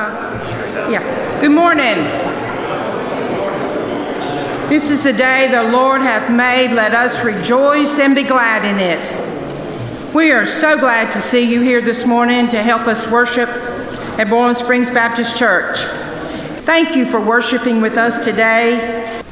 Uh, yeah. Good morning. This is the day the Lord hath made. Let us rejoice and be glad in it. We are so glad to see you here this morning to help us worship at Boiling Springs Baptist Church. Thank you for worshiping with us today.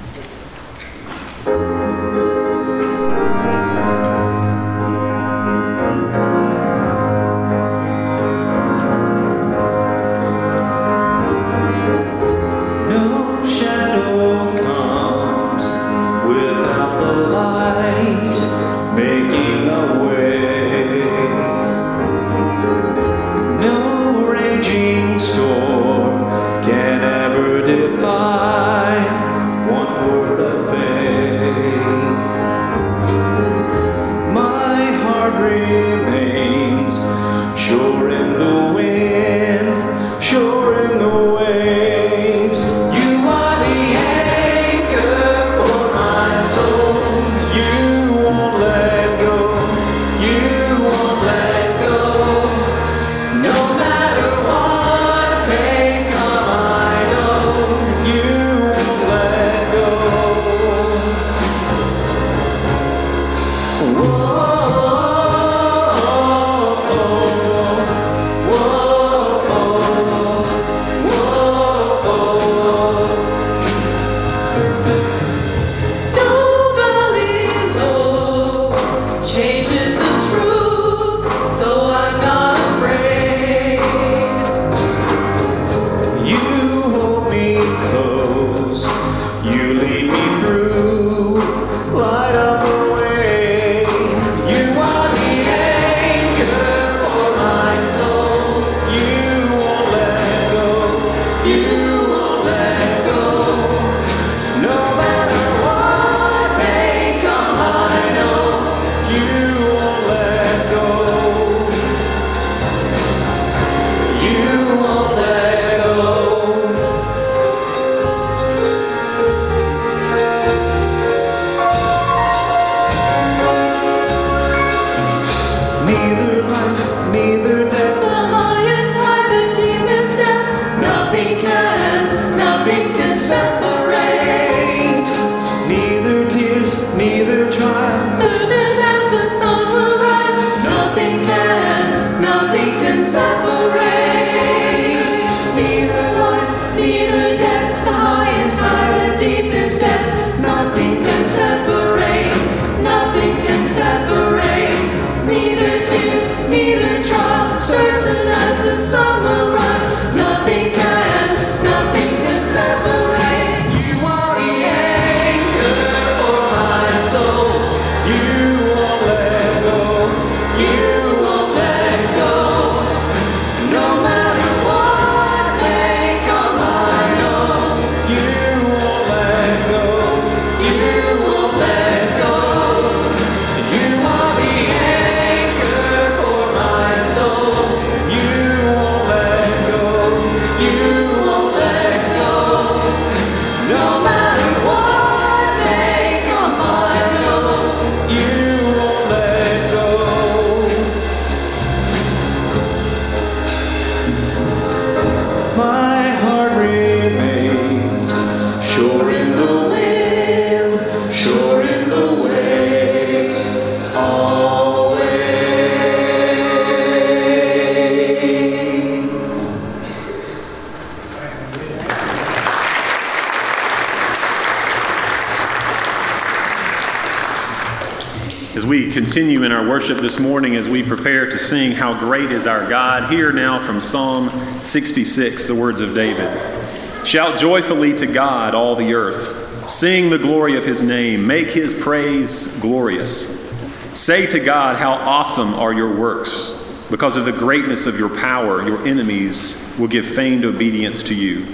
Our worship this morning as we prepare to sing How Great is Our God. Hear now from Psalm 66 the words of David Shout joyfully to God, all the earth. Sing the glory of his name. Make his praise glorious. Say to God, How awesome are your works. Because of the greatness of your power, your enemies will give feigned obedience to you.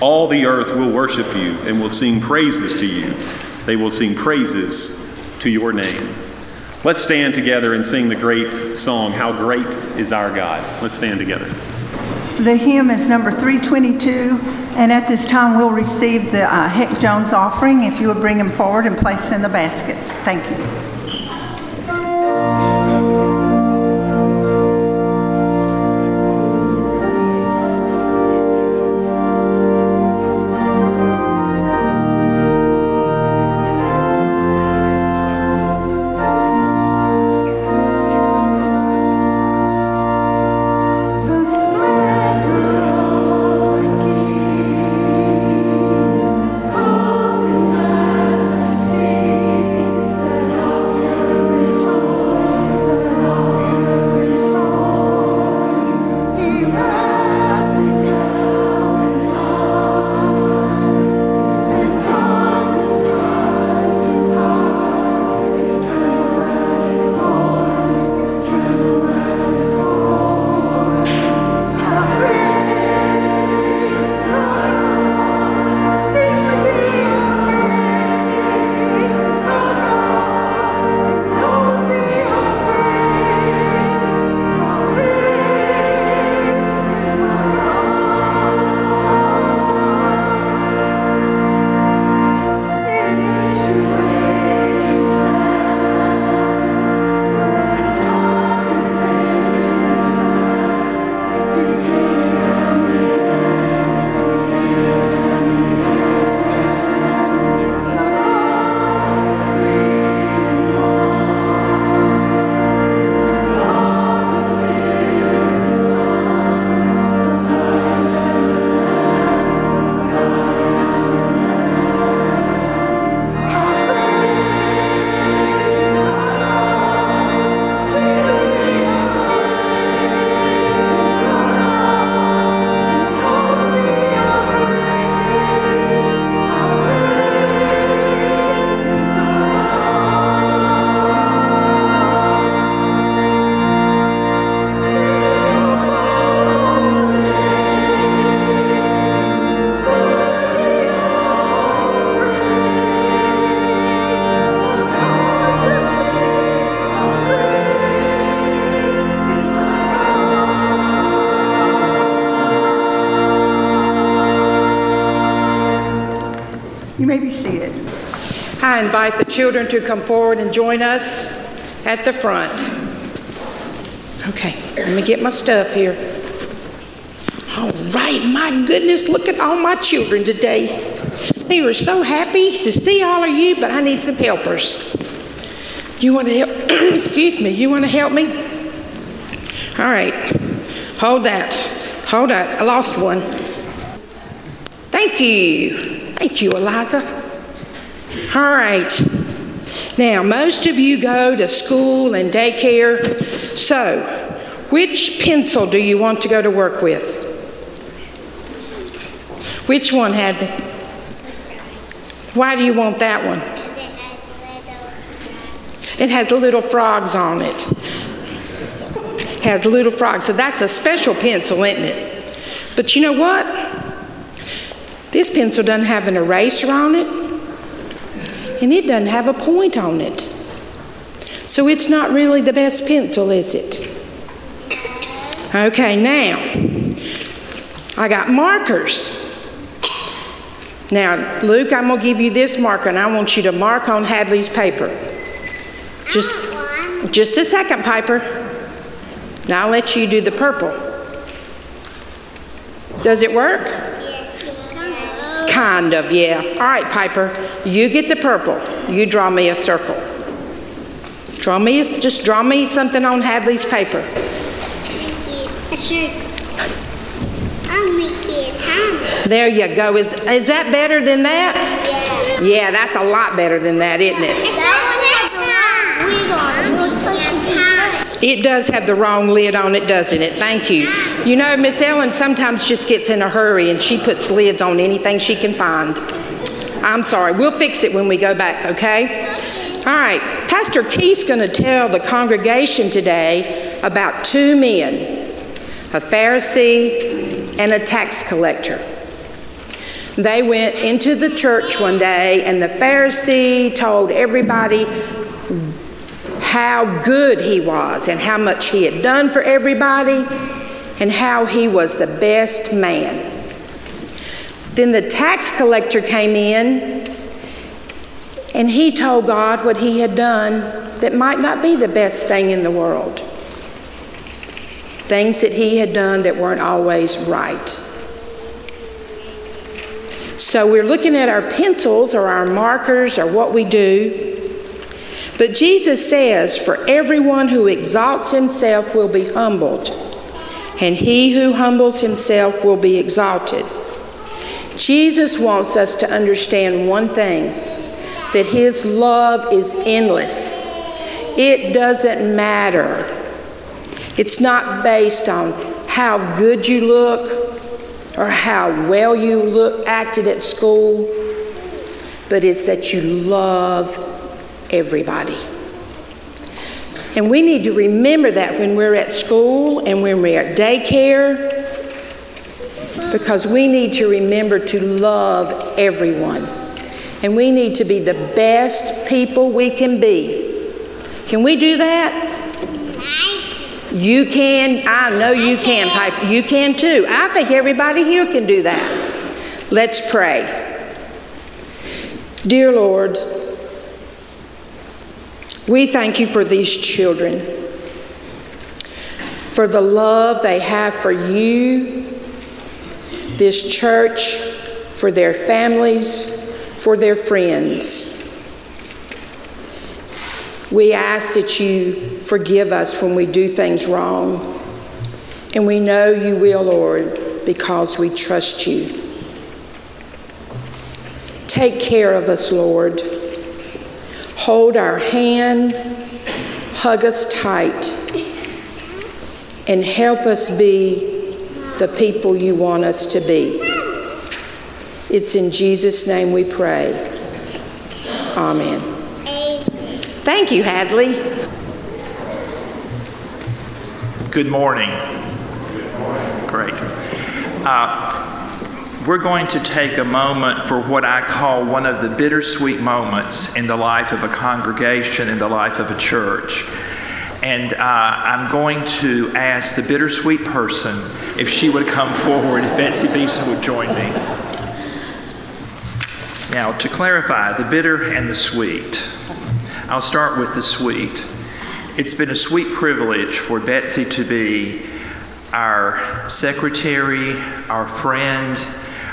All the earth will worship you and will sing praises to you. They will sing praises to your name. Let's stand together and sing the great song, How Great is Our God. Let's stand together. The hymn is number 322, and at this time we'll receive the uh, Heck Jones offering. If you would bring them forward and place in the baskets. Thank you. I invite the children to come forward and join us at the front. Okay, let me get my stuff here. All right, my goodness, look at all my children today. They were so happy to see all of you, but I need some helpers. You want to help? Excuse me, you want to help me? All right, hold that. Hold that. I lost one. Thank you. Thank you, Eliza. All right. Now, most of you go to school and daycare. So, which pencil do you want to go to work with? Which one had Why do you want that one? It has little frogs on it. Has little frogs. So that's a special pencil, isn't it? But you know what? This pencil doesn't have an eraser on it, and it doesn't have a point on it. So it's not really the best pencil, is it? Okay, now, I got markers. Now, Luke, I'm going to give you this marker, and I want you to mark on Hadley's paper. Just, just a second, Piper. Now I'll let you do the purple. Does it work? Kind of, yeah. All right, Piper. You get the purple. You draw me a circle. Draw me, just draw me something on Hadley's paper. A circle. There you go. Is, is that better than that? Yeah. Yeah, that's a lot better than that, isn't it? It does have the wrong lid on it, doesn't it? Thank you. You know, Miss Ellen sometimes just gets in a hurry and she puts lids on anything she can find. I'm sorry. We'll fix it when we go back, okay? All right. Pastor Keith's going to tell the congregation today about two men a Pharisee and a tax collector. They went into the church one day, and the Pharisee told everybody how good he was and how much he had done for everybody and how he was the best man. Then the tax collector came in and he told God what he had done that might not be the best thing in the world. Things that he had done that weren't always right. So we're looking at our pencils or our markers or what we do. But Jesus says, For everyone who exalts himself will be humbled, and he who humbles himself will be exalted. Jesus wants us to understand one thing that his love is endless. It doesn't matter. It's not based on how good you look or how well you look acted at school, but it's that you love everybody. And we need to remember that when we're at school and when we're at daycare, because we need to remember to love everyone. And we need to be the best people we can be. Can we do that? You can. I know you can, Piper. You can too. I think everybody here can do that. Let's pray. Dear Lord, we thank you for these children, for the love they have for you, this church, for their families, for their friends. We ask that you forgive us when we do things wrong. And we know you will, Lord, because we trust you. Take care of us, Lord. Hold our hand, hug us tight, and help us be the people you want us to be. It's in Jesus' name we pray. Amen. Thank you, Hadley. Good morning. Great. Uh, we're going to take a moment for what I call one of the bittersweet moments in the life of a congregation, in the life of a church. And uh, I'm going to ask the bittersweet person if she would come forward, if Betsy Beeson would join me. Now, to clarify, the bitter and the sweet. I'll start with the sweet. It's been a sweet privilege for Betsy to be our secretary, our friend,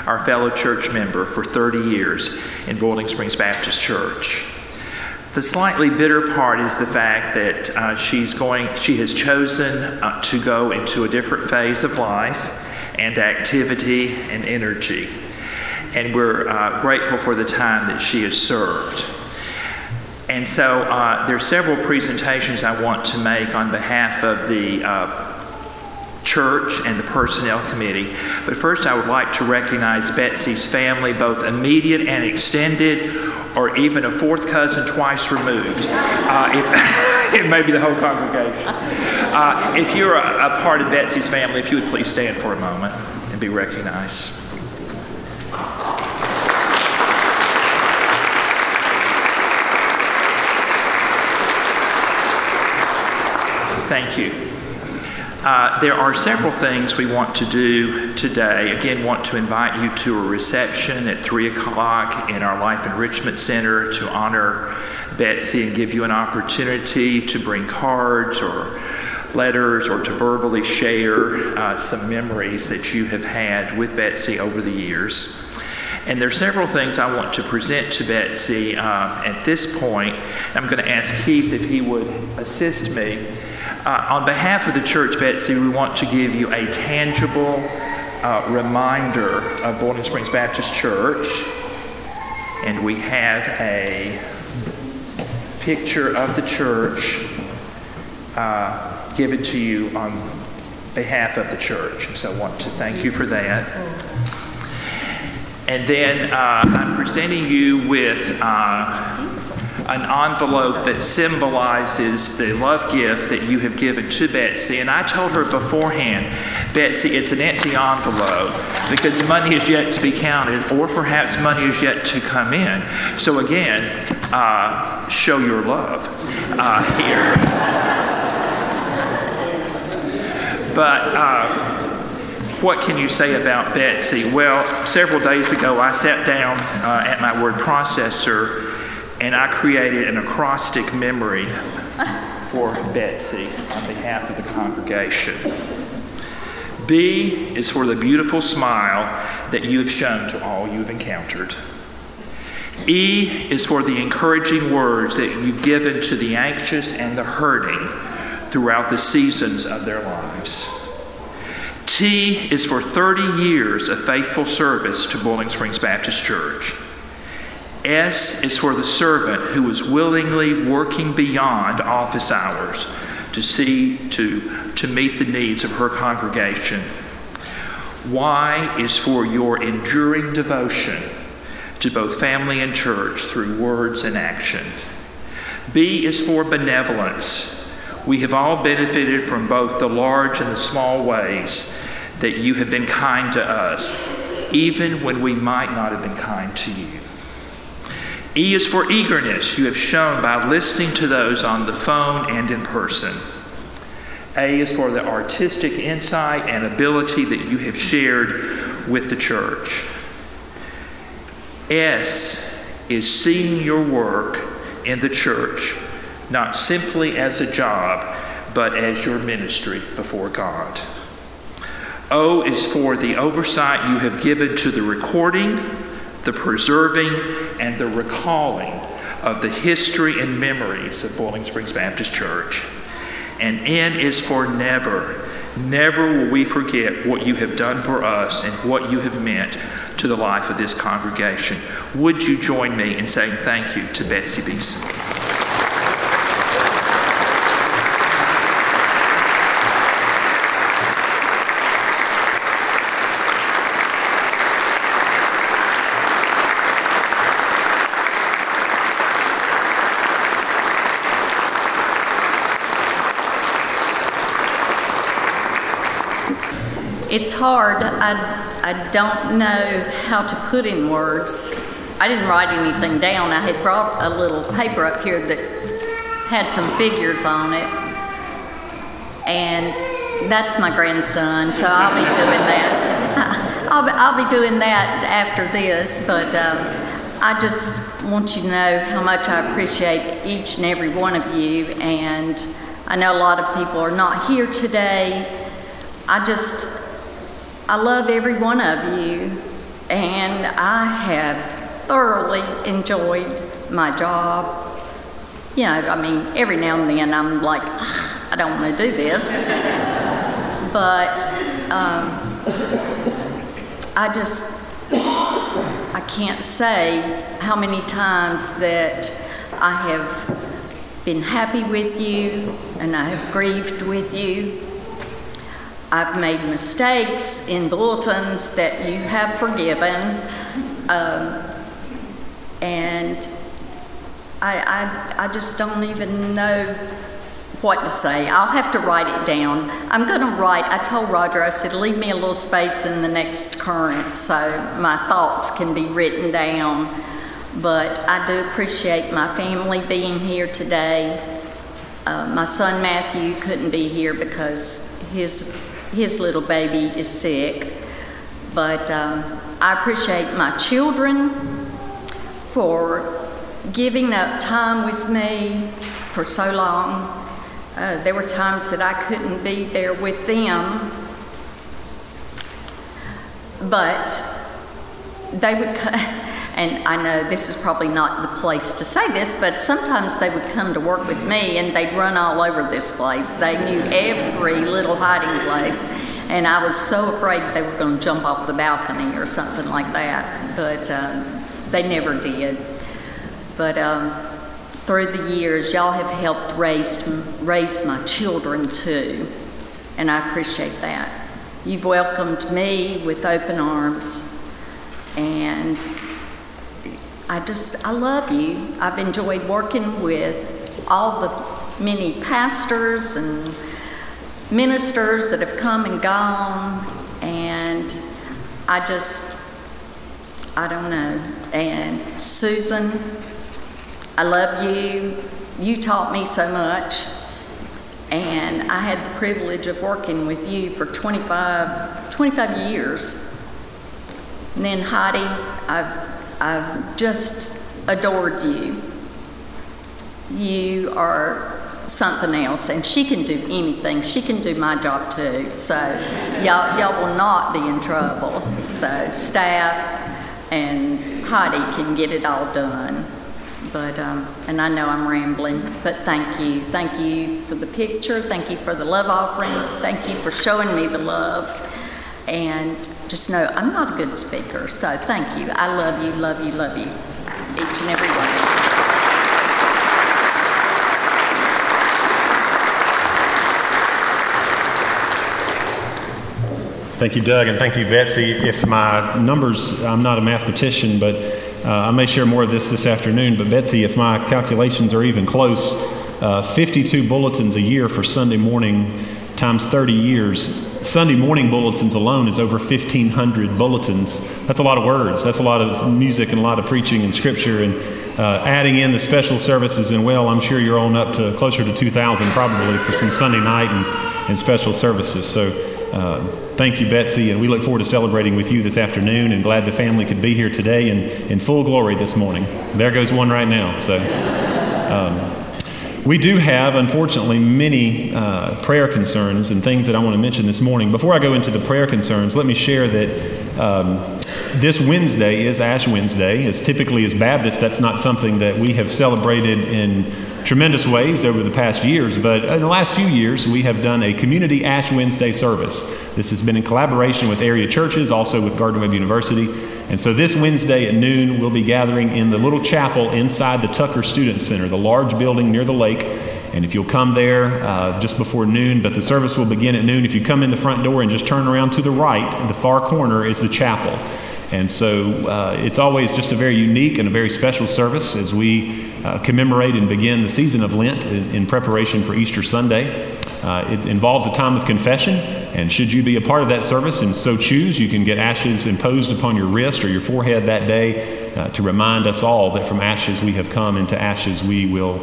our fellow church member for 30 years in Boiling Springs Baptist Church. The slightly bitter part is the fact that uh, she's going, she has chosen uh, to go into a different phase of life and activity and energy. And we're uh, grateful for the time that she has served. And so uh, there are several presentations I want to make on behalf of the uh, church and the personnel committee. But first, I would like to recognize Betsy's family, both immediate and extended, or even a fourth cousin twice removed. Uh, if it may be the whole congregation. Uh, if you're a, a part of Betsy's family, if you would please stand for a moment and be recognized. Thank you. Uh, there are several things we want to do today. Again, want to invite you to a reception at 3 o'clock in our Life Enrichment Center to honor Betsy and give you an opportunity to bring cards or letters or to verbally share uh, some memories that you have had with Betsy over the years. And there are several things I want to present to Betsy uh, at this point. I'm going to ask Keith if he would assist me. Uh, on behalf of the church, Betsy, we want to give you a tangible uh, reminder of Boiling Springs Baptist Church. And we have a picture of the church uh, given to you on behalf of the church. So I want to thank you for that. And then uh, I'm presenting you with uh, an envelope that symbolizes the love gift that you have given to Betsy. And I told her beforehand, Betsy, it's an empty envelope because money is yet to be counted, or perhaps money is yet to come in. So again, uh, show your love uh, here. But uh, what can you say about Betsy? Well, several days ago, I sat down uh, at my word processor and I created an acrostic memory for Betsy on behalf of the congregation. B is for the beautiful smile that you have shown to all you've encountered. E is for the encouraging words that you've given to the anxious and the hurting throughout the seasons of their lives. T is for 30 years of faithful service to Boiling Springs Baptist Church. S is for the servant who is willingly working beyond office hours to see to, to meet the needs of her congregation. Y is for your enduring devotion to both family and church through words and action. B is for benevolence. We have all benefited from both the large and the small ways that you have been kind to us, even when we might not have been kind to you. E is for eagerness you have shown by listening to those on the phone and in person. A is for the artistic insight and ability that you have shared with the church. S is seeing your work in the church not simply as a job, but as your ministry before God. O is for the oversight you have given to the recording the preserving and the recalling of the history and memories of Boiling Springs Baptist Church. And N is for never. Never will we forget what you have done for us and what you have meant to the life of this congregation. Would you join me in saying thank you to Betsy Beeson? It's hard. I, I don't know how to put in words. I didn't write anything down. I had brought a little paper up here that had some figures on it. And that's my grandson, so I'll be doing that. I'll be, I'll be doing that after this, but um, I just want you to know how much I appreciate each and every one of you. And I know a lot of people are not here today. I just, I love every one of you. And I have thoroughly enjoyed my job. You know, I mean, every now and then I'm like, I don't want to do this. but um, I just, I can't say how many times that I have been happy with you and I have grieved with you. I've made mistakes in bulletins that you have forgiven. Um, and I, I, I just don't even know what to say. I'll have to write it down. I'm going to write, I told Roger, I said, leave me a little space in the next current so my thoughts can be written down. But I do appreciate my family being here today. Uh, my son Matthew couldn't be here because his, his little baby is sick. But um, I appreciate my children for giving up time with me for so long. Uh, there were times that I couldn't be there with them, but they would and I know this is probably not the place to say this, but sometimes they would come to work with me and they'd run all over this place. They knew every little hiding place, and I was so afraid they were going to jump off the balcony or something like that, but um, they never did. But um, through the years, y'all have helped raise, raise my children too, and I appreciate that. You've welcomed me with open arms, and I just, I love you. I've enjoyed working with all the many pastors and ministers that have come and gone, and I just, I don't know. And Susan, I love you. You taught me so much. And I had the privilege of working with you for 25, 25 years. And then Heidi, I've, I've just adored you. You are something else, and she can do anything. She can do my job too. So y'all, y'all will not be in trouble. So staff and Heidi can get it all done. But, um, and I know I'm rambling, but thank you. Thank you for the picture. Thank you for the love offering. Thank you for showing me the love. And just know I'm not a good speaker, so thank you. I love you, love you, love you, each and every one. Thank you, Doug, and thank you, Betsy. If my numbers, I'm not a mathematician, but uh, I may share more of this this afternoon. But Betsy, if my calculations are even close, uh, 52 bulletins a year for Sunday morning times 30 years. Sunday morning bulletins alone is over 1,500 bulletins. That's a lot of words. That's a lot of music and a lot of preaching and scripture. And uh, adding in the special services, and well, I'm sure you're on up to closer to 2,000 probably for some Sunday night and, and special services. So uh, thank you, Betsy, and we look forward to celebrating with you this afternoon and glad the family could be here today in, in full glory this morning. There goes one right now. So um, we do have, unfortunately, many uh, prayer concerns and things that I want to mention this morning. Before I go into the prayer concerns, let me share that um, this Wednesday is Ash Wednesday. As typically as Baptists, that's not something that we have celebrated in tremendous ways over the past years, but in the last few years, we have done a community Ash Wednesday service. This has been in collaboration with area churches, also with Gardner Webb University. And so this Wednesday at noon, we'll be gathering in the little chapel inside the Tucker Student Center, the large building near the lake. And if you'll come there uh, just before noon, but the service will begin at noon. If you come in the front door and just turn around to the right, the far corner is the chapel. And so uh, it's always just a very unique and a very special service as we uh, commemorate and begin the season of Lent in, preparation for Easter Sunday. Uh, it involves a time of confession, and should you be a part of that service and so choose, you can get ashes imposed upon your wrist or your forehead that day uh, to remind us all that from ashes we have come, into ashes we will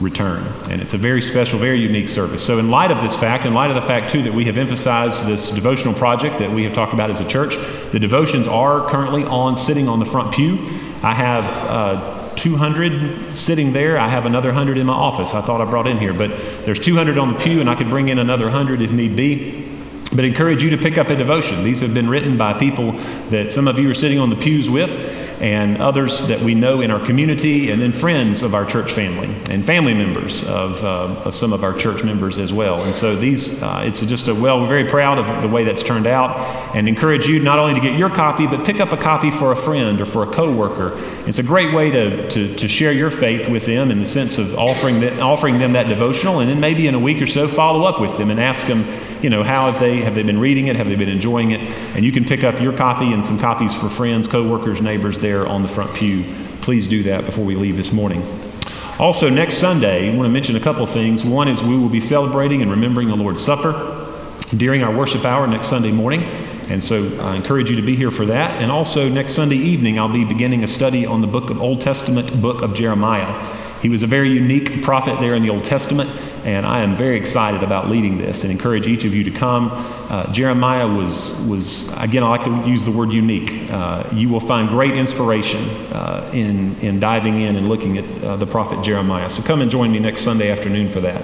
return. And it's a very special, very unique service. So, in light of this fact, in light of the fact, too, that we have emphasized this devotional project that we have talked about as a church, the devotions are currently on sitting on the front pew. I have uh, 200 sitting there. I have another 100 in my office. I thought I brought in here, but there's 200 on the pew, and I could bring in another 100 if need be. But encourage you to pick up a devotion. These have been written by people that some of you are sitting on the pews with and others that we know in our community, and then friends of our church family and family members of, uh, of some of our church members as well. And so these, uh, it's just a well, we're very proud of the way that's turned out, and encourage you not only to get your copy, but pick up a copy for a friend or for a coworker. It's a great way to, to, to share your faith with them in the sense of offering, the, offering them that devotional, and then maybe in a week or so follow up with them and ask them you know, how have they have they been reading it? Have they been enjoying it? And you can pick up your copy and some copies for friends, coworkers, neighbors there on the front pew. Please do that before we leave this morning. Also, next Sunday, I want to mention a couple things. One is we will be celebrating and remembering the Lord's Supper during our worship hour next Sunday morning. And so I encourage you to be here for that. And also, next Sunday evening, I'll be beginning a study on the book of Old Testament book of Jeremiah. He was a very unique prophet there in the Old Testament, and I am very excited about leading this and encourage each of you to come. Uh, Jeremiah was, was, again, I like to use the word unique. Uh, you will find great inspiration uh, in, in diving in and looking at uh, the prophet Jeremiah. So come and join me next Sunday afternoon for that.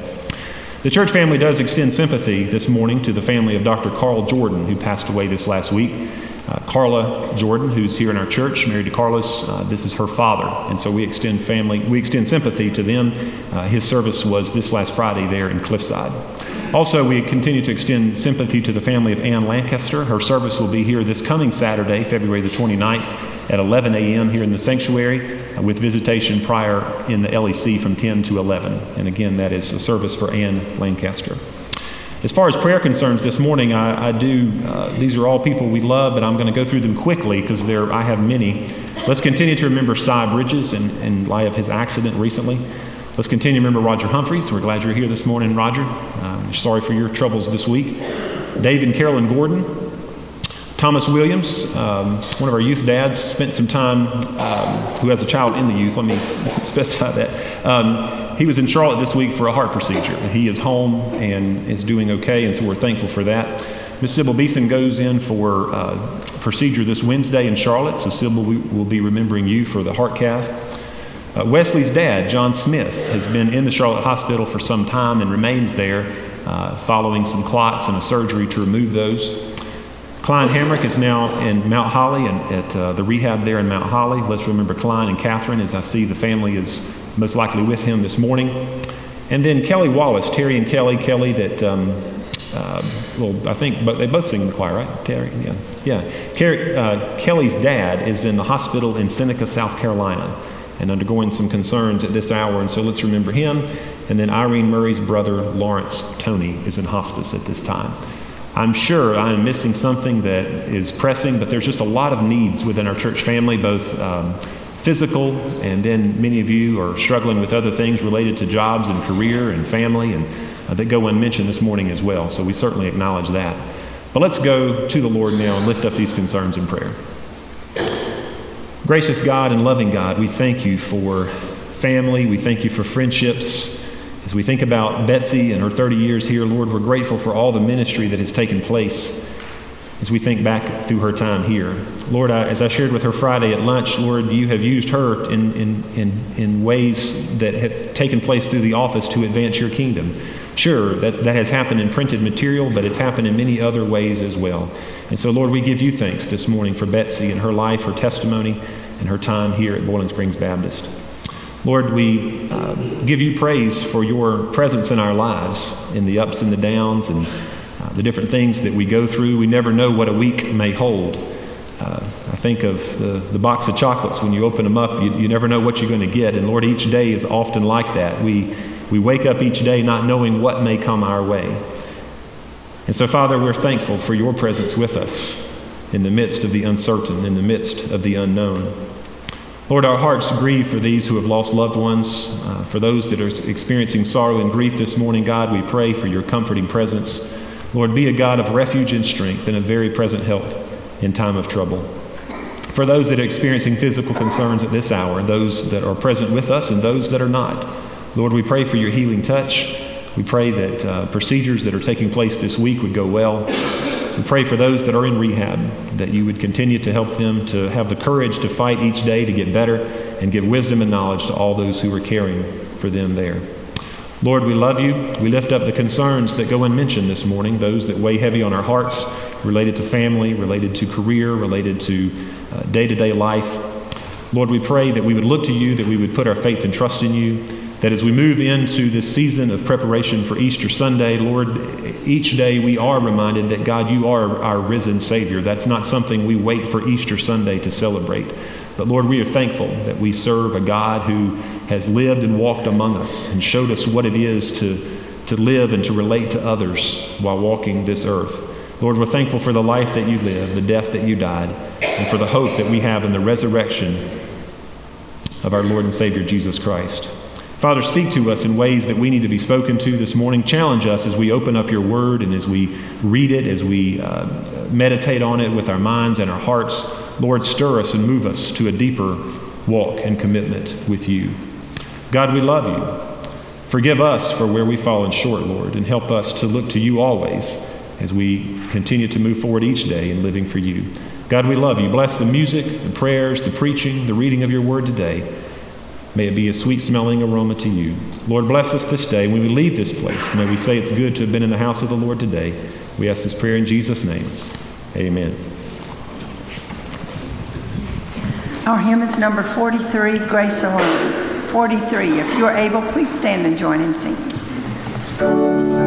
The church family does extend sympathy this morning to the family of Dr. Carl Jordan, who passed away this last week. Uh, Carla Jordan, who's here in our church, married to Carlos, uh, this is her father, and so we extend family, we extend sympathy to them. Uh, his service was this last Friday there in Cliffside. Also, we continue to extend sympathy to the family of Ann Lancaster. Her service will be here this coming Saturday, February the 29th, at 11 a.m. here in the sanctuary, uh, with visitation prior in the LEC from 10 to 11. And again, that is a service for Ann Lancaster. As far as prayer concerns this morning, I, I do, uh, these are all people we love, but I'm going to go through them quickly because I have many. Let's continue to remember Cy Bridges in, in light of his accident recently. Let's continue to remember Roger Humphreys. We're glad you're here this morning, Roger. Sorry for your troubles this week. Dave and Carolyn Gordon. Thomas Williams, um, one of our youth dads, spent some time, um, who has a child in the youth, let me specify that. Um, he was in Charlotte this week for a heart procedure. He is home and is doing okay, and so we're thankful for that. Miss Sybil Beeson goes in for uh, procedure this Wednesday in Charlotte, so Sybil will be remembering you for the heart cath. Uh, Wesley's dad, John Smith, has been in the Charlotte Hospital for some time and remains there uh, following some clots and a surgery to remove those. Klein Hamrick is now in Mount Holly and at uh, the rehab there in Mount Holly. Let's remember Klein and Catherine as I see the family is most likely with him this morning. And then Kelly Wallace, Terry and Kelly, Kelly that, um, uh, well, I think, but they both sing in the choir, right? Terry, yeah. Yeah. Uh, Kelly's dad is in the hospital in Seneca, South Carolina, and undergoing some concerns at this hour, and so let's remember him. And then Irene Murray's brother, Lawrence Tony, is in hospice at this time. I'm sure I am missing something that is pressing, but there's just a lot of needs within our church family, both um, physical, and then many of you are struggling with other things related to jobs and career and family, and uh, that go unmentioned this morning as well. So we certainly acknowledge that. But let's go to the Lord now and lift up these concerns in prayer. Gracious God and loving God, we thank you for family. We thank you for friendships. As we think about Betsy and her 30 years here, Lord, we're grateful for all the ministry that has taken place as we think back through her time here. Lord, I, as I shared with her Friday at lunch, Lord, you have used her in, in, in, in ways that have taken place through the office to advance your kingdom. Sure, that, that has happened in printed material, but it's happened in many other ways as well. And so, Lord, we give you thanks this morning for Betsy and her life, her testimony, and her time here at Boiling Springs Baptist. Lord, we uh, give you praise for your presence in our lives, in the ups and the downs, and uh, the different things that we go through. We never know what a week may hold. Uh, I think of the, the box of chocolates. When you open them up, you, you never know what you're going to get. And Lord, each day is often like that. We, we wake up each day not knowing what may come our way. And so, Father, we're thankful for your presence with us in the midst of the uncertain, in the midst of the unknown. Lord, our hearts grieve for these who have lost loved ones, uh, for those that are experiencing sorrow and grief this morning. God, we pray for your comforting presence. Lord, be a God of refuge and strength and a very present help in time of trouble. For those that are experiencing physical concerns at this hour, those that are present with us and those that are not, Lord, we pray for your healing touch. We pray that uh, procedures that are taking place this week would go well. We pray for those that are in rehab, that you would continue to help them to have the courage to fight each day to get better and give wisdom and knowledge to all those who are caring for them there. Lord, we love you. We lift up the concerns that go unmentioned this morning, those that weigh heavy on our hearts related to family, related to career, related to day to day life. Lord, we pray that we would look to you, that we would put our faith and trust in you, that as we move into this season of preparation for Easter Sunday, Lord, each day we are reminded that God, you are our risen Savior. That's not something we wait for Easter Sunday to celebrate. But Lord, we are thankful that we serve a God who has lived and walked among us and showed us what it is to, to live and to relate to others while walking this earth. Lord, we're thankful for the life that you lived, the death that you died, and for the hope that we have in the resurrection of our Lord and Savior Jesus Christ. Father, speak to us in ways that we need to be spoken to this morning. Challenge us as we open up your word and as we read it, as we uh, meditate on it with our minds and our hearts. Lord, stir us and move us to a deeper walk and commitment with you. God, we love you. Forgive us for where we've fallen short, Lord, and help us to look to you always as we continue to move forward each day in living for you. God, we love you. Bless the music, the prayers, the preaching, the reading of your word today. May it be a sweet smelling aroma to you. Lord, bless us this day. When we leave this place, may we say it's good to have been in the house of the Lord today. We ask this prayer in Jesus' name. Amen. Our hymn is number 43, Grace Alone. 43. If you're able, please stand and join in singing.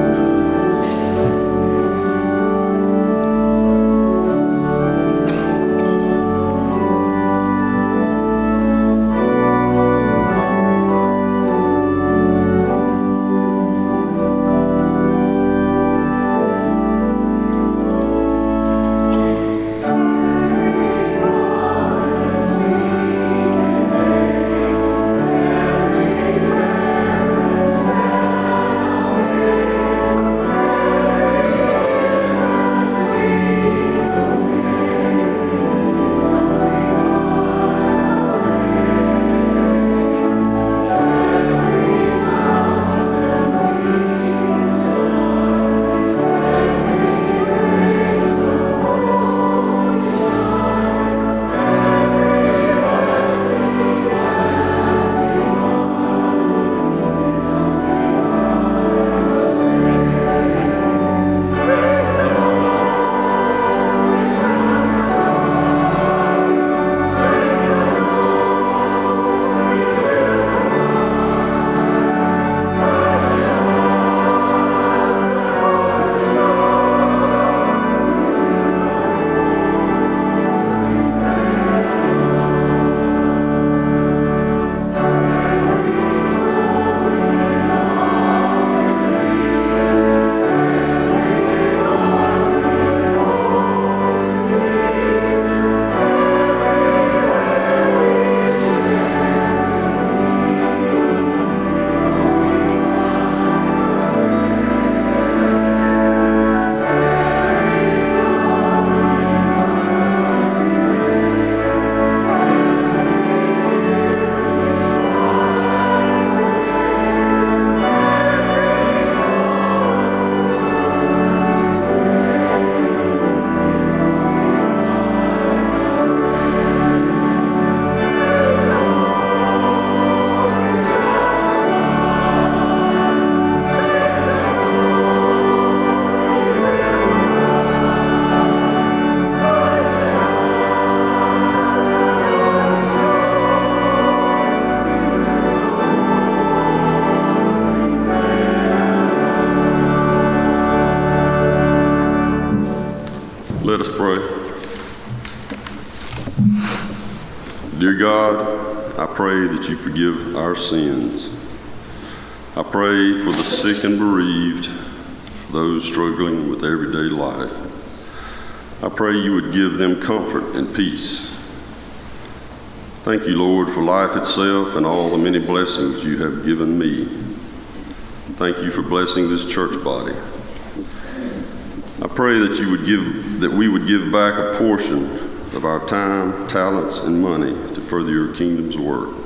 That you forgive our sins. I pray for the sick and bereaved, for those struggling with everyday life. I pray you would give them comfort and peace. Thank you, Lord, for life itself and all the many blessings you have given me. Thank you for blessing this church body. I pray that you would give that we would give back a portion of our time, talents, and money to further your kingdom's work.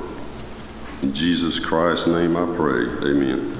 In Jesus Christ's name I pray. Amen.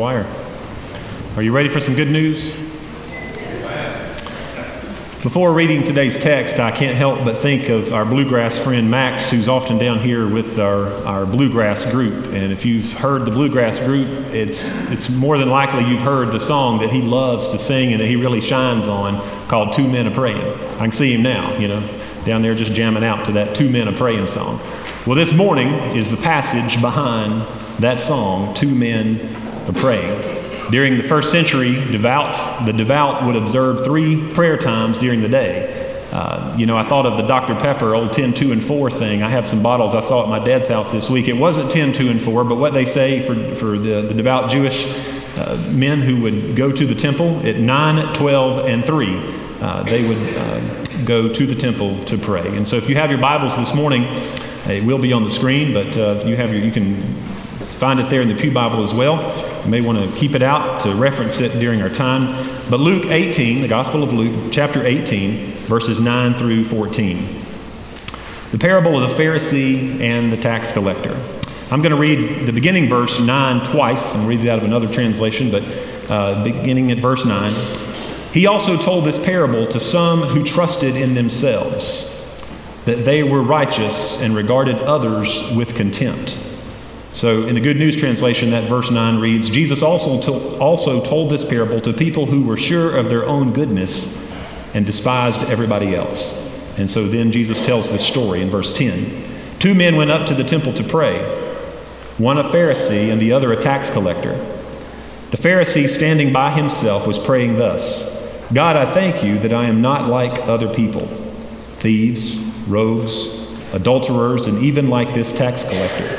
Choir. Are you ready for some good news? Before reading today's text, I can't help but think of our bluegrass friend Max, who's often down here with our, our bluegrass group. And if you've heard the bluegrass group, it's, it's more than likely you've heard the song that he loves to sing and that he really shines on called Two Men a Praying. I can see him now, you know, down there just jamming out to that Two Men a Praying song. Well, this morning is the passage behind that song, Two Men a Praying. During the first century, devout, the devout would observe three prayer times during the day. Uh, you know, I thought of the Dr. Pepper old 10, 2, and 4 thing. I have some bottles I saw at my dad's house this week. It wasn't 10, 2, and 4, but what they say for, for the, the devout Jewish uh, men who would go to the temple at 9, 12, and 3, uh, they would uh, go to the temple to pray. And so if you have your Bibles this morning, it will be on the screen, but uh, you, have your, you can find it there in the Pew Bible as well. You may want to keep it out to reference it during our time. But Luke 18, the Gospel of Luke, chapter 18, verses 9 through 14. The parable of the Pharisee and the tax collector. I'm going to read the beginning verse 9 twice and read it out of another translation, but uh, beginning at verse 9. He also told this parable to some who trusted in themselves that they were righteous and regarded others with contempt. So, in the Good News translation, that verse 9 reads Jesus also, to, also told this parable to people who were sure of their own goodness and despised everybody else. And so then Jesus tells this story in verse 10. Two men went up to the temple to pray, one a Pharisee and the other a tax collector. The Pharisee, standing by himself, was praying thus God, I thank you that I am not like other people, thieves, rogues, adulterers, and even like this tax collector.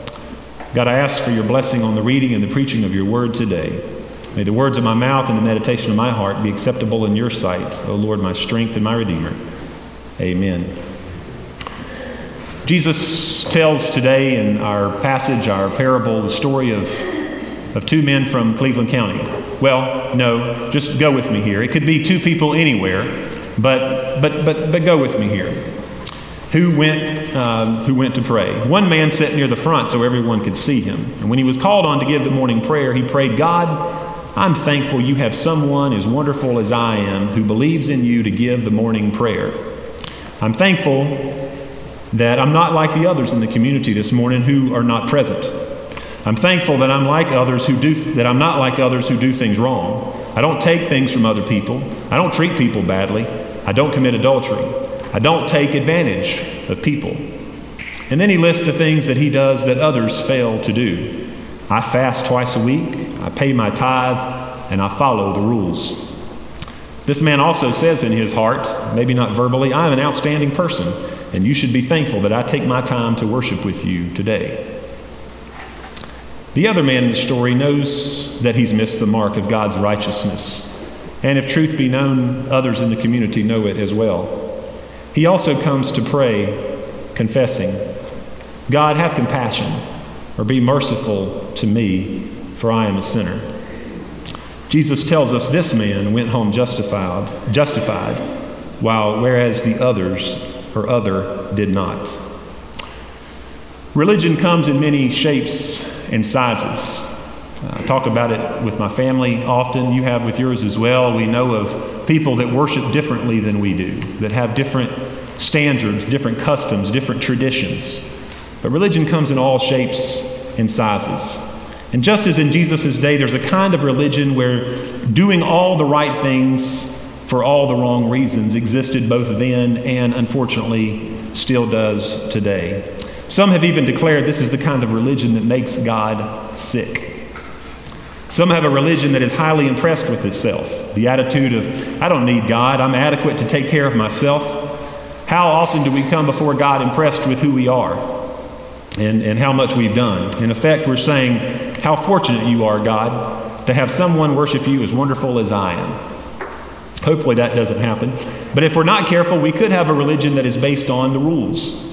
God, I ask for your blessing on the reading and the preaching of your word today. May the words of my mouth and the meditation of my heart be acceptable in your sight, O Lord, my strength and my Redeemer. Amen. Jesus tells today in our passage, our parable, the story of, of two men from Cleveland County. Well, no, just go with me here. It could be two people anywhere, but, but, but, but go with me here who went, um, who went to pray. One man sat near the front so everyone could see him. And when he was called on to give the morning prayer, he prayed, God, I'm thankful you have someone as wonderful as I am who believes in you to give the morning prayer. I'm thankful that I'm not like the others in the community this morning who are not present. I'm thankful that I'm like others who do that I'm not like others who do things wrong. I don't take things from other people. I don't treat people badly. I don't commit adultery. I don't take advantage of people. And then he lists the things that he does that others fail to do. I fast twice a week, I pay my tithe, and I follow the rules. This man also says in his heart, maybe not verbally, I'm an outstanding person, and you should be thankful that I take my time to worship with you today. The other man in the story knows that he's missed the mark of God's righteousness. And if truth be known, others in the community know it as well. He also comes to pray, confessing, God, have compassion, or be merciful to me, for I am a sinner. Jesus tells us this man went home justified, justified, while whereas the others or other did not. Religion comes in many shapes and sizes. I talk about it with my family often. You have with yours as well. We know of people that worship differently than we do, that have different standards, different customs, different traditions. But religion comes in all shapes and sizes. And just as in Jesus' day, there's a kind of religion where doing all the right things for all the wrong reasons existed both then and unfortunately still does today. Some have even declared this is the kind of religion that makes God sick. Some have a religion that is highly impressed with itself. The attitude of, I don't need God, I'm adequate to take care of myself. How often do we come before God impressed with who we are and, and how much we've done? In effect, we're saying, How fortunate you are, God, to have someone worship you as wonderful as I am. Hopefully that doesn't happen. But if we're not careful, we could have a religion that is based on the rules.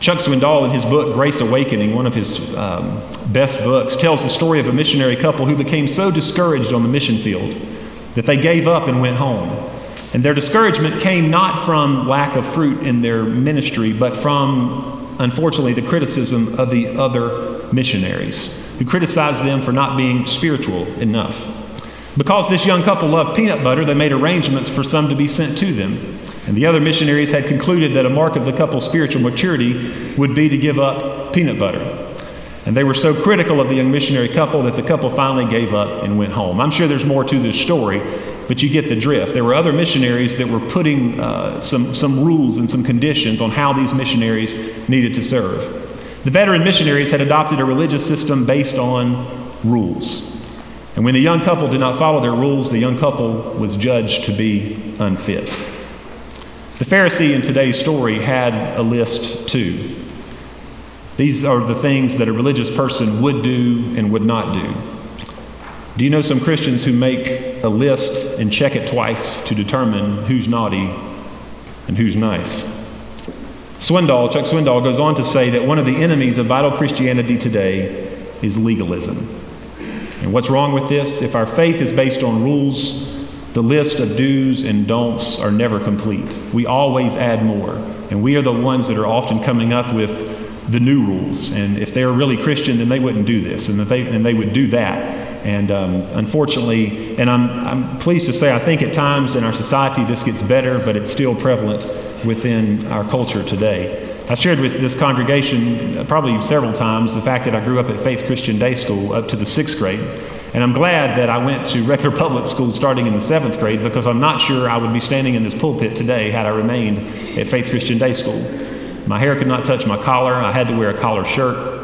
Chuck Swindoll, in his book Grace Awakening, one of his um, best books, tells the story of a missionary couple who became so discouraged on the mission field that they gave up and went home. And their discouragement came not from lack of fruit in their ministry, but from, unfortunately, the criticism of the other missionaries who criticized them for not being spiritual enough. Because this young couple loved peanut butter, they made arrangements for some to be sent to them. And the other missionaries had concluded that a mark of the couple's spiritual maturity would be to give up peanut butter. And they were so critical of the young missionary couple that the couple finally gave up and went home. I'm sure there's more to this story, but you get the drift. There were other missionaries that were putting uh, some, some rules and some conditions on how these missionaries needed to serve. The veteran missionaries had adopted a religious system based on rules. And when the young couple did not follow their rules, the young couple was judged to be unfit. The Pharisee in today's story had a list too. These are the things that a religious person would do and would not do. Do you know some Christians who make a list and check it twice to determine who's naughty and who's nice? Swindoll, Chuck Swindoll goes on to say that one of the enemies of vital Christianity today is legalism. And what's wrong with this? If our faith is based on rules, the list of do's and don'ts are never complete. We always add more. And we are the ones that are often coming up with the new rules. And if they're really Christian, then they wouldn't do this, and, they, and they would do that. And um, unfortunately, and I'm, I'm pleased to say, I think at times in our society this gets better, but it's still prevalent within our culture today. I shared with this congregation uh, probably several times the fact that I grew up at Faith Christian Day School up to the sixth grade. And I'm glad that I went to regular public school starting in the seventh grade because I'm not sure I would be standing in this pulpit today had I remained at Faith Christian Day School. My hair could not touch my collar. I had to wear a collar shirt.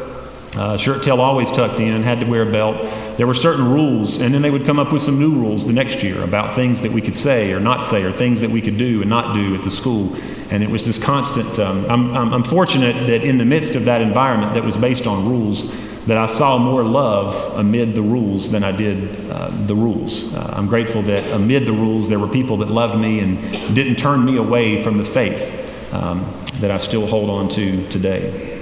Uh, shirt tail always tucked in, had to wear a belt. There were certain rules, and then they would come up with some new rules the next year about things that we could say or not say, or things that we could do and not do at the school. And it was this constant. Um, I'm, I'm, I'm fortunate that in the midst of that environment that was based on rules, that I saw more love amid the rules than I did uh, the rules. Uh, I'm grateful that amid the rules there were people that loved me and didn't turn me away from the faith um, that I still hold on to today.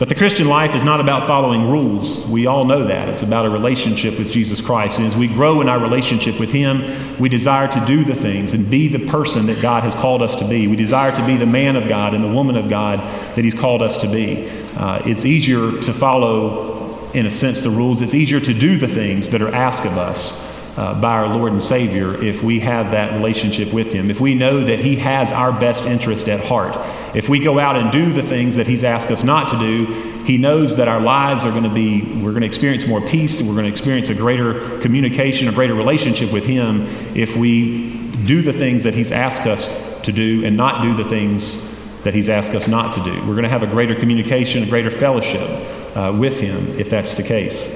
But the Christian life is not about following rules. We all know that. It's about a relationship with Jesus Christ. And as we grow in our relationship with Him, we desire to do the things and be the person that God has called us to be. We desire to be the man of God and the woman of God that He's called us to be. Uh, it's easier to follow, in a sense, the rules. It's easier to do the things that are asked of us uh, by our Lord and Savior if we have that relationship with Him, if we know that He has our best interest at heart. If we go out and do the things that He's asked us not to do, He knows that our lives are going to be, we're going to experience more peace, we're going to experience a greater communication, a greater relationship with Him if we do the things that He's asked us to do and not do the things that He's asked us not to do. We're going to have a greater communication, a greater fellowship uh, with Him if that's the case.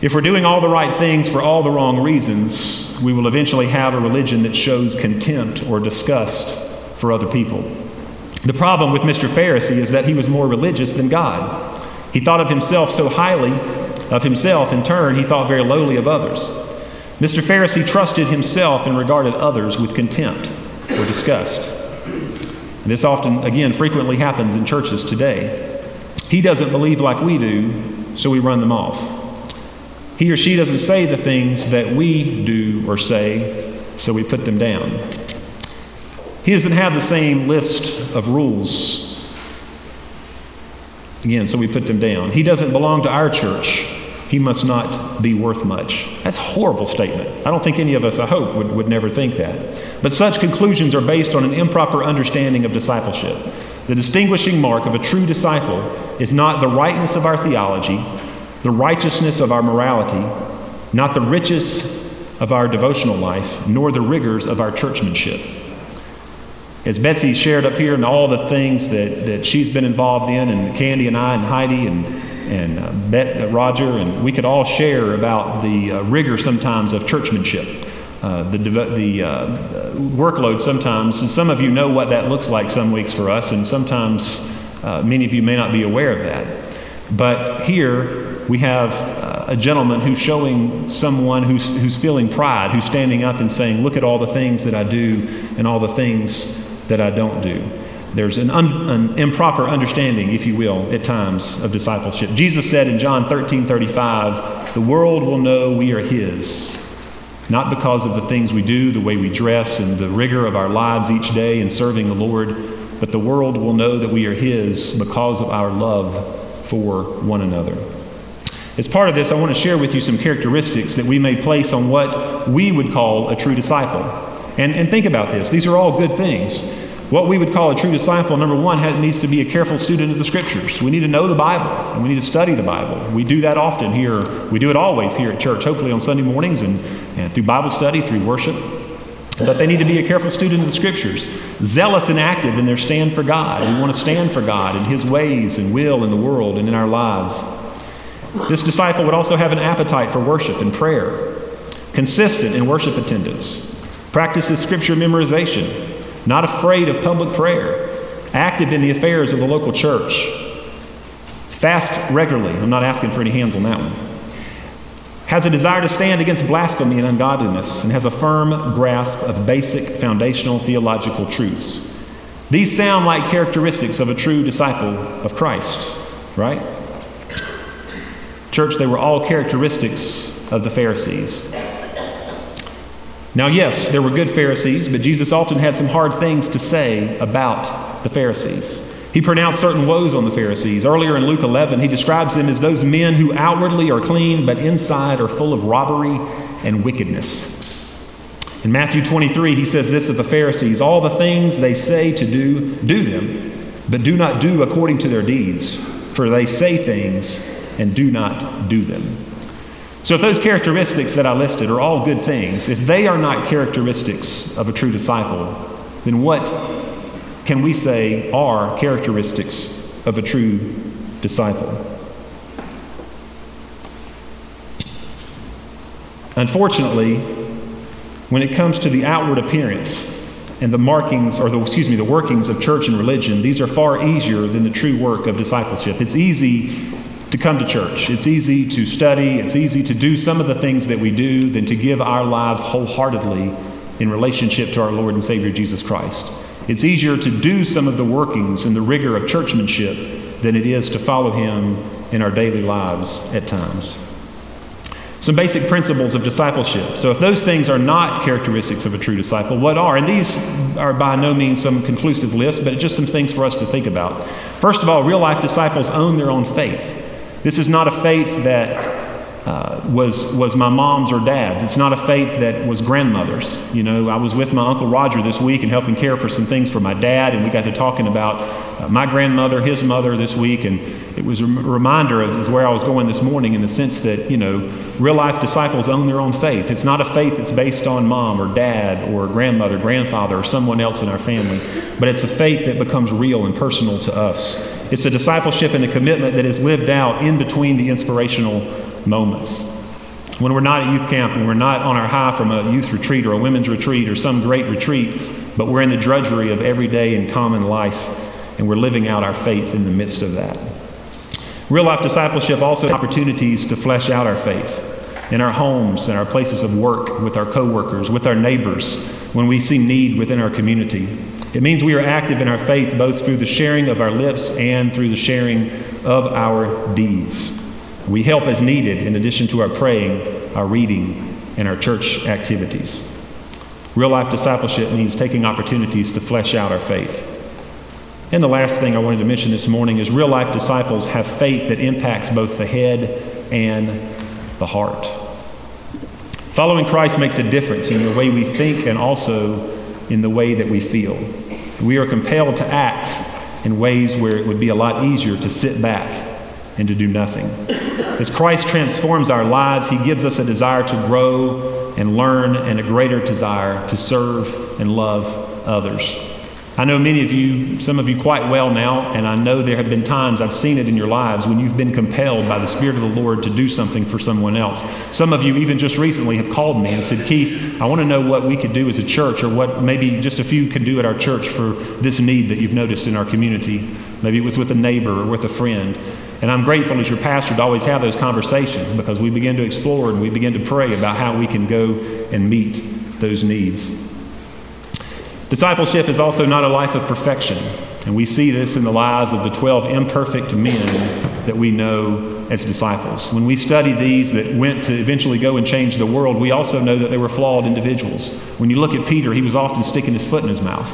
If we're doing all the right things for all the wrong reasons, we will eventually have a religion that shows contempt or disgust for other people. The problem with Mr. Pharisee is that he was more religious than God. He thought of himself so highly of himself, in turn, he thought very lowly of others. Mr. Pharisee trusted himself and regarded others with contempt or disgust. And this often, again, frequently happens in churches today. He doesn't believe like we do, so we run them off. He or she doesn't say the things that we do or say, so we put them down. He doesn't have the same list of rules. Again, so we put them down. He doesn't belong to our church. He must not be worth much. That's a horrible statement. I don't think any of us, I hope, would, would never think that. But such conclusions are based on an improper understanding of discipleship. The distinguishing mark of a true disciple is not the rightness of our theology, the righteousness of our morality, not the riches of our devotional life, nor the rigors of our churchmanship. As Betsy shared up here and all the things that, that she's been involved in, and Candy and I and Heidi and, and uh, Bet, uh, Roger, and we could all share about the uh, rigor sometimes of churchmanship. Uh, the the uh, workload sometimes, and some of you know what that looks like some weeks for us, and sometimes uh, many of you may not be aware of that. But here, we have uh, a gentleman who's showing someone who's, who's feeling pride, who's standing up and saying, Look at all the things that I do and all the things that I don't do. There's an, un, an improper understanding, if you will, at times of discipleship. Jesus said in John 13 35, The world will know we are His, not because of the things we do, the way we dress, and the rigor of our lives each day in serving the Lord, but the world will know that we are His because of our love for one another. As part of this, I want to share with you some characteristics that we may place on what we would call a true disciple. And, and think about this these are all good things. What we would call a true disciple, number one, has, needs to be a careful student of the scriptures. We need to know the Bible and we need to study the Bible. We do that often here. We do it always here at church, hopefully on Sunday mornings and, and through Bible study, through worship. But they need to be a careful student of the scriptures, zealous and active in their stand for God. We want to stand for God and His ways and will in the world and in our lives. This disciple would also have an appetite for worship and prayer, consistent in worship attendance, practices scripture memorization, not afraid of public prayer, active in the affairs of the local church, fast regularly. I'm not asking for any hands on that one. Has a desire to stand against blasphemy and ungodliness, and has a firm grasp of basic foundational theological truths. These sound like characteristics of a true disciple of Christ, right? Church, they were all characteristics of the Pharisees. Now, yes, there were good Pharisees, but Jesus often had some hard things to say about the Pharisees. He pronounced certain woes on the Pharisees. Earlier in Luke 11, he describes them as those men who outwardly are clean, but inside are full of robbery and wickedness. In Matthew 23, he says this of the Pharisees All the things they say to do, do them, but do not do according to their deeds, for they say things and do not do them. So, if those characteristics that I listed are all good things, if they are not characteristics of a true disciple, then what can we say are characteristics of a true disciple? Unfortunately, when it comes to the outward appearance and the markings, or the, excuse me, the workings of church and religion, these are far easier than the true work of discipleship. It's easy to come to church. It's easy to study, it's easy to do some of the things that we do than to give our lives wholeheartedly in relationship to our Lord and Savior Jesus Christ. It's easier to do some of the workings and the rigor of churchmanship than it is to follow Him in our daily lives at times. Some basic principles of discipleship. So, if those things are not characteristics of a true disciple, what are? And these are by no means some conclusive list, but just some things for us to think about. First of all, real life disciples own their own faith. This is not a faith that uh, was, was my mom's or dad's. It's not a faith that was grandmother's. You know, I was with my Uncle Roger this week and helping care for some things for my dad, and we got to talking about uh, my grandmother, his mother this week, and it was a reminder of where I was going this morning in the sense that, you know, real life disciples own their own faith. It's not a faith that's based on mom or dad or grandmother, grandfather, or someone else in our family, but it's a faith that becomes real and personal to us. It's a discipleship and a commitment that is lived out in between the inspirational moments. When we're not at youth camp and we're not on our high from a youth retreat or a women's retreat or some great retreat, but we're in the drudgery of everyday and common life and we're living out our faith in the midst of that. Real life discipleship also opportunities to flesh out our faith in our homes, in our places of work, with our coworkers, with our neighbors, when we see need within our community. It means we are active in our faith both through the sharing of our lips and through the sharing of our deeds. We help as needed in addition to our praying, our reading, and our church activities. Real life discipleship means taking opportunities to flesh out our faith. And the last thing I wanted to mention this morning is real life disciples have faith that impacts both the head and the heart. Following Christ makes a difference in the way we think and also in the way that we feel. We are compelled to act in ways where it would be a lot easier to sit back and to do nothing. As Christ transforms our lives, He gives us a desire to grow and learn and a greater desire to serve and love others. I know many of you, some of you quite well now, and I know there have been times I've seen it in your lives when you've been compelled by the Spirit of the Lord to do something for someone else. Some of you, even just recently, have called me and said, Keith, I want to know what we could do as a church, or what maybe just a few could do at our church for this need that you've noticed in our community. Maybe it was with a neighbor or with a friend. And I'm grateful as your pastor to always have those conversations because we begin to explore and we begin to pray about how we can go and meet those needs. Discipleship is also not a life of perfection, and we see this in the lives of the 12 imperfect men that we know as disciples. When we study these that went to eventually go and change the world, we also know that they were flawed individuals. When you look at Peter, he was often sticking his foot in his mouth.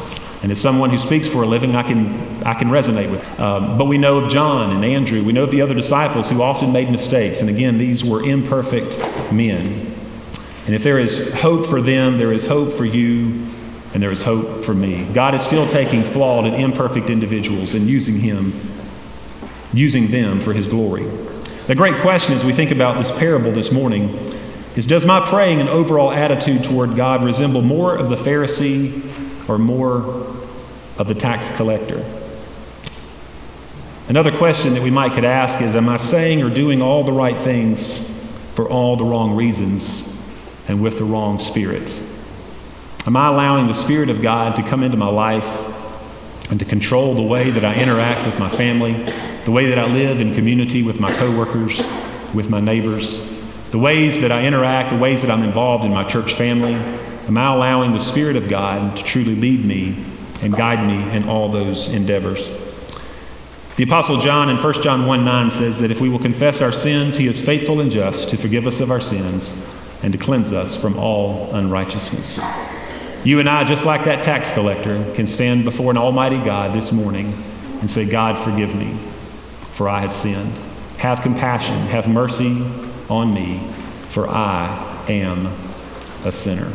And as someone who speaks for a living, I can, I can resonate with. Um, but we know of John and Andrew. We know of the other disciples who often made mistakes. And again, these were imperfect men. And if there is hope for them, there is hope for you, and there is hope for me. God is still taking flawed and imperfect individuals and using him, using them for his glory. The great question as we think about this parable this morning is Does my praying and overall attitude toward God resemble more of the Pharisee or more of the tax collector? Another question that we might could ask is Am I saying or doing all the right things for all the wrong reasons and with the wrong spirit? Am I allowing the Spirit of God to come into my life and to control the way that I interact with my family, the way that I live in community with my coworkers, with my neighbors, the ways that I interact, the ways that I'm involved in my church family? Am I allowing the Spirit of God to truly lead me and guide me in all those endeavors? The Apostle John in 1 John 1 9 says that if we will confess our sins, he is faithful and just to forgive us of our sins and to cleanse us from all unrighteousness. You and I, just like that tax collector, can stand before an almighty God this morning and say, God, forgive me, for I have sinned. Have compassion, have mercy on me, for I am a sinner.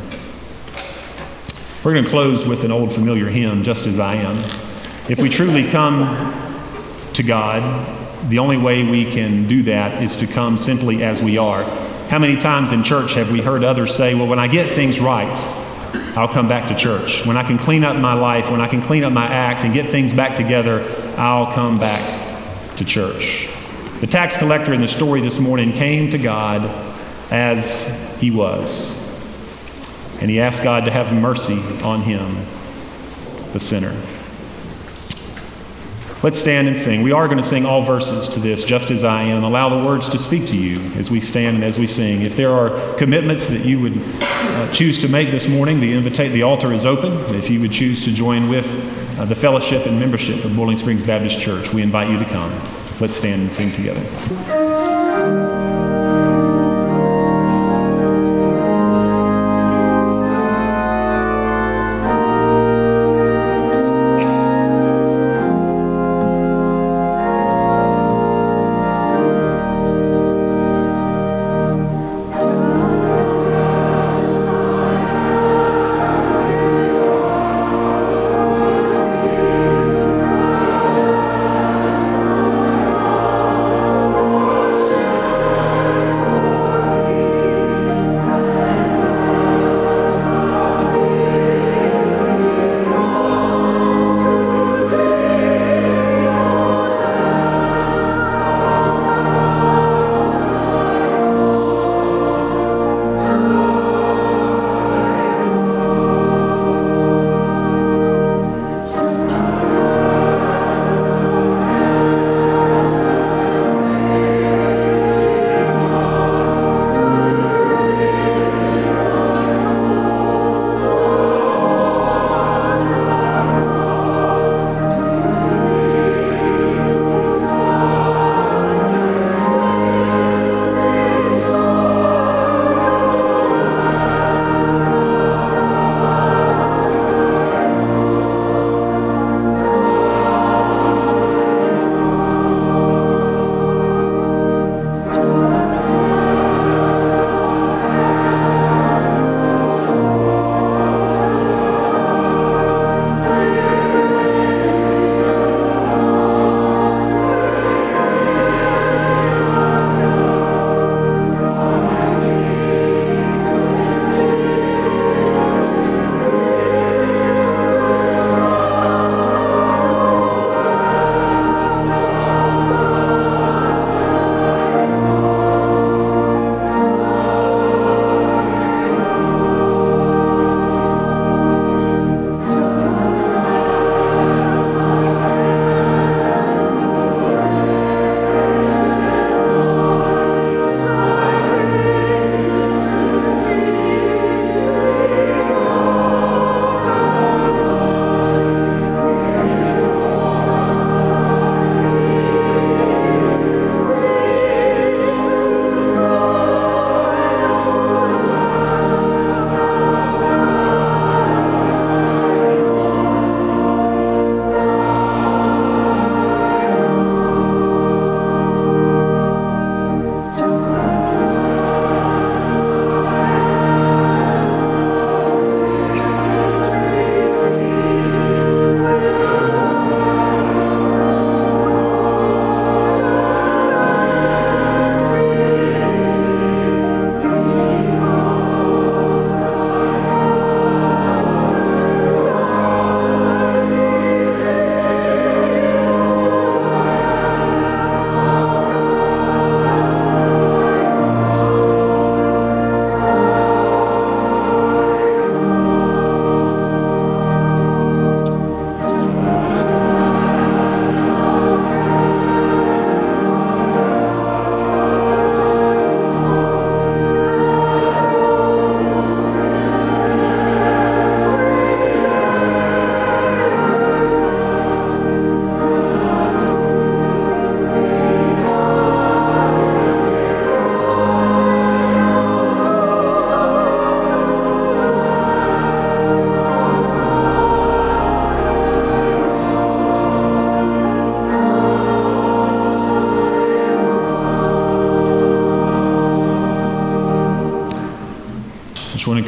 We're going to close with an old familiar hymn, Just as I Am. If we truly come to God, the only way we can do that is to come simply as we are. How many times in church have we heard others say, Well, when I get things right, I'll come back to church. When I can clean up my life, when I can clean up my act and get things back together, I'll come back to church. The tax collector in the story this morning came to God as he was. And he asked God to have mercy on him, the sinner. Let's stand and sing. We are going to sing all verses to this, just as I am. Allow the words to speak to you as we stand and as we sing. If there are commitments that you would uh, choose to make this morning, the, invita- the altar is open. If you would choose to join with uh, the fellowship and membership of Boiling Springs Baptist Church, we invite you to come. Let's stand and sing together.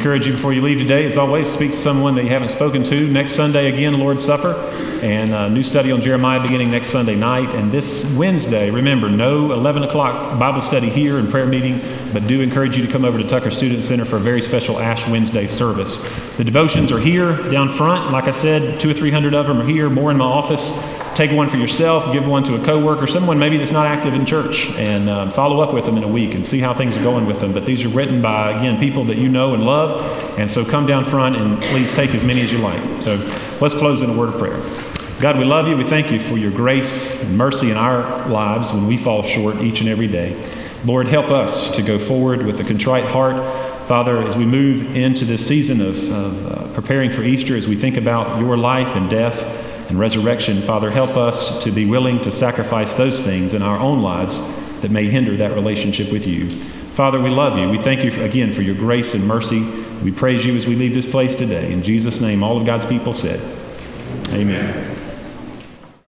Encourage you before you leave today, as always, speak to someone that you haven't spoken to. Next Sunday, again, Lord's Supper, and a new study on Jeremiah beginning next Sunday night. And this Wednesday, remember, no 11 o'clock Bible study here and prayer meeting, but do encourage you to come over to Tucker Student Center for a very special Ash Wednesday service. The devotions are here down front. Like I said, two or three hundred of them are here, more in my office. Take one for yourself, give one to a coworker, someone maybe that's not active in church, and uh, follow up with them in a week and see how things are going with them. But these are written by, again, people that you know and love, and so come down front and please take as many as you like. So let's close in a word of prayer. God, we love you. We thank you for your grace and mercy in our lives when we fall short each and every day. Lord, help us to go forward with a contrite heart. Father, as we move into this season of, of uh, preparing for Easter, as we think about your life and death, and resurrection, Father, help us to be willing to sacrifice those things in our own lives that may hinder that relationship with you. Father, we love you. We thank you again for your grace and mercy. We praise you as we leave this place today. In Jesus' name, all of God's people said, Amen.